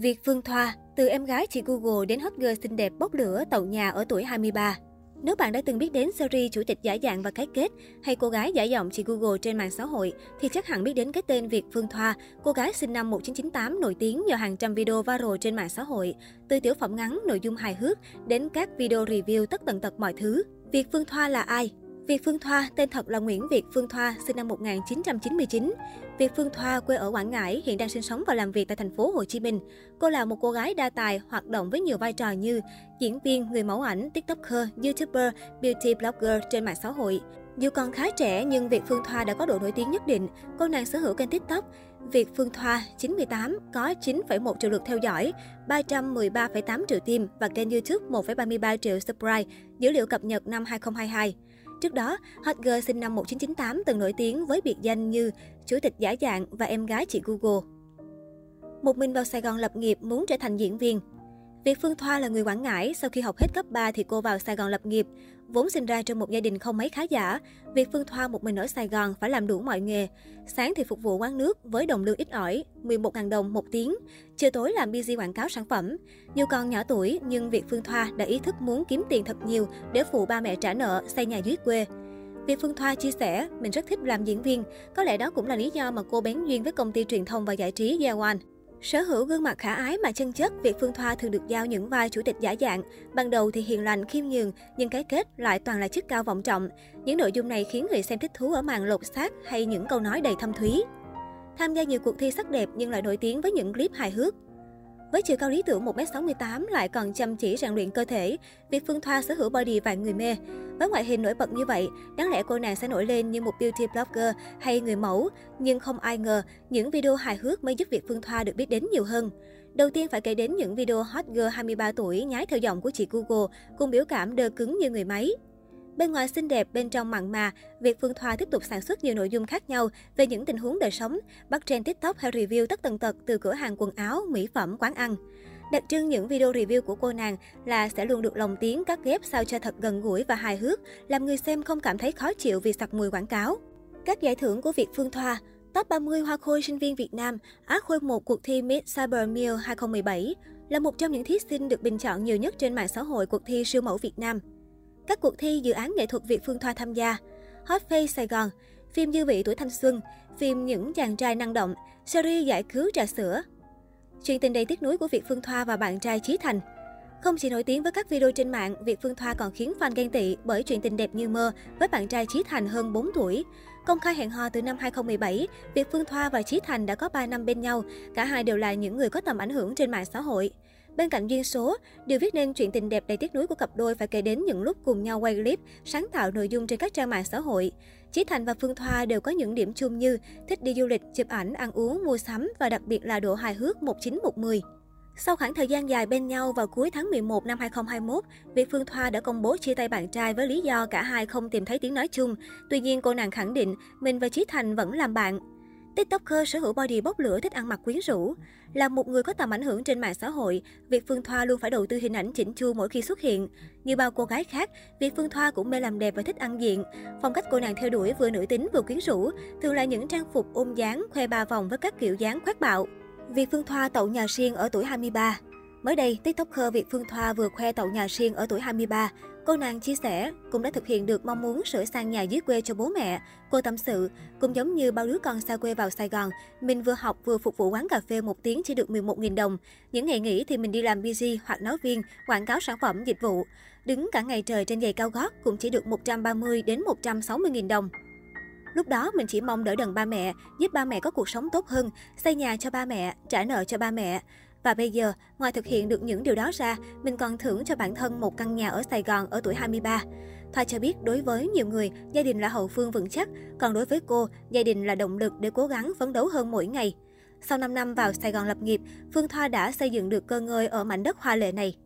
Việt Phương Thoa, từ em gái chị Google đến hot girl xinh đẹp bốc lửa tậu nhà ở tuổi 23. Nếu bạn đã từng biết đến series Chủ tịch giả dạng và cái kết hay cô gái giả giọng chị Google trên mạng xã hội thì chắc hẳn biết đến cái tên Việt Phương Thoa, cô gái sinh năm 1998 nổi tiếng nhờ hàng trăm video viral trên mạng xã hội, từ tiểu phẩm ngắn nội dung hài hước đến các video review tất tần tật mọi thứ. Việt Phương Thoa là ai? Việt Phương Thoa, tên thật là Nguyễn Việt Phương Thoa, sinh năm 1999. Việt Phương Thoa quê ở Quảng Ngãi, hiện đang sinh sống và làm việc tại thành phố Hồ Chí Minh. Cô là một cô gái đa tài, hoạt động với nhiều vai trò như diễn viên, người mẫu ảnh, tiktoker, youtuber, beauty blogger trên mạng xã hội. Dù còn khá trẻ nhưng Việt Phương Thoa đã có độ nổi tiếng nhất định. Cô nàng sở hữu kênh TikTok Việt Phương Thoa 98 có 9,1 triệu lượt theo dõi, 313,8 triệu tim và kênh YouTube 1,33 triệu subscribe, dữ liệu cập nhật năm 2022. Trước đó, hot girl sinh năm 1998 từng nổi tiếng với biệt danh như chủ tịch giả dạng và em gái chị Google. Một mình vào Sài Gòn lập nghiệp muốn trở thành diễn viên. Việc Phương Thoa là người Quảng Ngãi, sau khi học hết cấp 3 thì cô vào Sài Gòn lập nghiệp. Vốn sinh ra trong một gia đình không mấy khá giả, Việt Phương Thoa một mình ở Sài Gòn phải làm đủ mọi nghề. Sáng thì phục vụ quán nước với đồng lương ít ỏi, 11.000 đồng một tiếng. Chiều tối làm busy quảng cáo sản phẩm. Dù còn nhỏ tuổi nhưng Việt Phương Thoa đã ý thức muốn kiếm tiền thật nhiều để phụ ba mẹ trả nợ, xây nhà dưới quê. Việt Phương Thoa chia sẻ, mình rất thích làm diễn viên. Có lẽ đó cũng là lý do mà cô bén duyên với công ty truyền thông và giải trí gia One. Sở hữu gương mặt khả ái mà chân chất, Việt Phương Thoa thường được giao những vai chủ tịch giả dạng. Ban đầu thì hiền lành, khiêm nhường, nhưng cái kết lại toàn là chức cao vọng trọng. Những nội dung này khiến người xem thích thú ở màn lột xác hay những câu nói đầy thâm thúy. Tham gia nhiều cuộc thi sắc đẹp nhưng lại nổi tiếng với những clip hài hước. Với chiều cao lý tưởng 1m68 lại còn chăm chỉ rèn luyện cơ thể, Việt Phương Thoa sở hữu body vài người mê. Với ngoại hình nổi bật như vậy, đáng lẽ cô nàng sẽ nổi lên như một beauty blogger hay người mẫu, nhưng không ai ngờ những video hài hước mới giúp Việt Phương Thoa được biết đến nhiều hơn. Đầu tiên phải kể đến những video hot girl 23 tuổi nhái theo giọng của chị Google cùng biểu cảm đơ cứng như người máy. Bên ngoài xinh đẹp, bên trong mặn mà, Việt Phương Thoa tiếp tục sản xuất nhiều nội dung khác nhau về những tình huống đời sống, bắt trend TikTok hay review tất tần tật từ cửa hàng quần áo, mỹ phẩm, quán ăn. Đặc trưng những video review của cô nàng là sẽ luôn được lồng tiếng cắt ghép sao cho thật gần gũi và hài hước, làm người xem không cảm thấy khó chịu vì sặc mùi quảng cáo. Các giải thưởng của Việt Phương Thoa Top 30 Hoa Khôi sinh viên Việt Nam, Á Khôi 1 cuộc thi Miss Cyber Meal 2017, là một trong những thí sinh được bình chọn nhiều nhất trên mạng xã hội cuộc thi siêu mẫu Việt Nam. Các cuộc thi dự án nghệ thuật Việt Phương Thoa tham gia. Hot Face Sài Gòn, phim Dư vị tuổi thanh xuân, phim Những chàng trai năng động, series Giải cứu trà sữa. Chuyện tình đầy tiếc nuối của Việt Phương Thoa và bạn trai Chí Thành. Không chỉ nổi tiếng với các video trên mạng, Việt Phương Thoa còn khiến fan ghen tị bởi chuyện tình đẹp như mơ với bạn trai Chí Thành hơn 4 tuổi. Công khai hẹn hò từ năm 2017, Việt Phương Thoa và Chí Thành đã có 3 năm bên nhau. Cả hai đều là những người có tầm ảnh hưởng trên mạng xã hội. Bên cạnh duyên số, điều viết nên chuyện tình đẹp đầy tiếc nuối của cặp đôi phải kể đến những lúc cùng nhau quay clip, sáng tạo nội dung trên các trang mạng xã hội. Chí Thành và Phương Thoa đều có những điểm chung như thích đi du lịch, chụp ảnh, ăn uống, mua sắm và đặc biệt là độ hài hước 1910. Sau khoảng thời gian dài bên nhau vào cuối tháng 11 năm 2021, Việt Phương Thoa đã công bố chia tay bạn trai với lý do cả hai không tìm thấy tiếng nói chung. Tuy nhiên, cô nàng khẳng định mình và Chí Thành vẫn làm bạn. TikToker sở hữu body bốc lửa thích ăn mặc quyến rũ. Là một người có tầm ảnh hưởng trên mạng xã hội, Việt Phương Thoa luôn phải đầu tư hình ảnh chỉnh chu mỗi khi xuất hiện. Như bao cô gái khác, Việt Phương Thoa cũng mê làm đẹp và thích ăn diện. Phong cách cô nàng theo đuổi vừa nữ tính vừa quyến rũ, thường là những trang phục ôm dáng, khoe ba vòng với các kiểu dáng khoác bạo. Việt Phương Thoa tậu nhà riêng ở tuổi 23. Mới đây, TikToker Việt Phương Thoa vừa khoe tậu nhà riêng ở tuổi 23. Cô nàng chia sẻ, cũng đã thực hiện được mong muốn sửa sang nhà dưới quê cho bố mẹ. Cô tâm sự, cũng giống như bao đứa con xa quê vào Sài Gòn, mình vừa học vừa phục vụ quán cà phê một tiếng chỉ được 11.000 đồng. Những ngày nghỉ thì mình đi làm busy hoặc nói viên, quảng cáo sản phẩm, dịch vụ. Đứng cả ngày trời trên giày cao gót cũng chỉ được 130 đến 160.000 đồng. Lúc đó mình chỉ mong đỡ đần ba mẹ, giúp ba mẹ có cuộc sống tốt hơn, xây nhà cho ba mẹ, trả nợ cho ba mẹ. Và bây giờ, ngoài thực hiện được những điều đó ra, mình còn thưởng cho bản thân một căn nhà ở Sài Gòn ở tuổi 23. Thoa cho biết đối với nhiều người, gia đình là hậu phương vững chắc, còn đối với cô, gia đình là động lực để cố gắng phấn đấu hơn mỗi ngày. Sau 5 năm vào Sài Gòn lập nghiệp, Phương Thoa đã xây dựng được cơ ngơi ở mảnh đất hoa lệ này.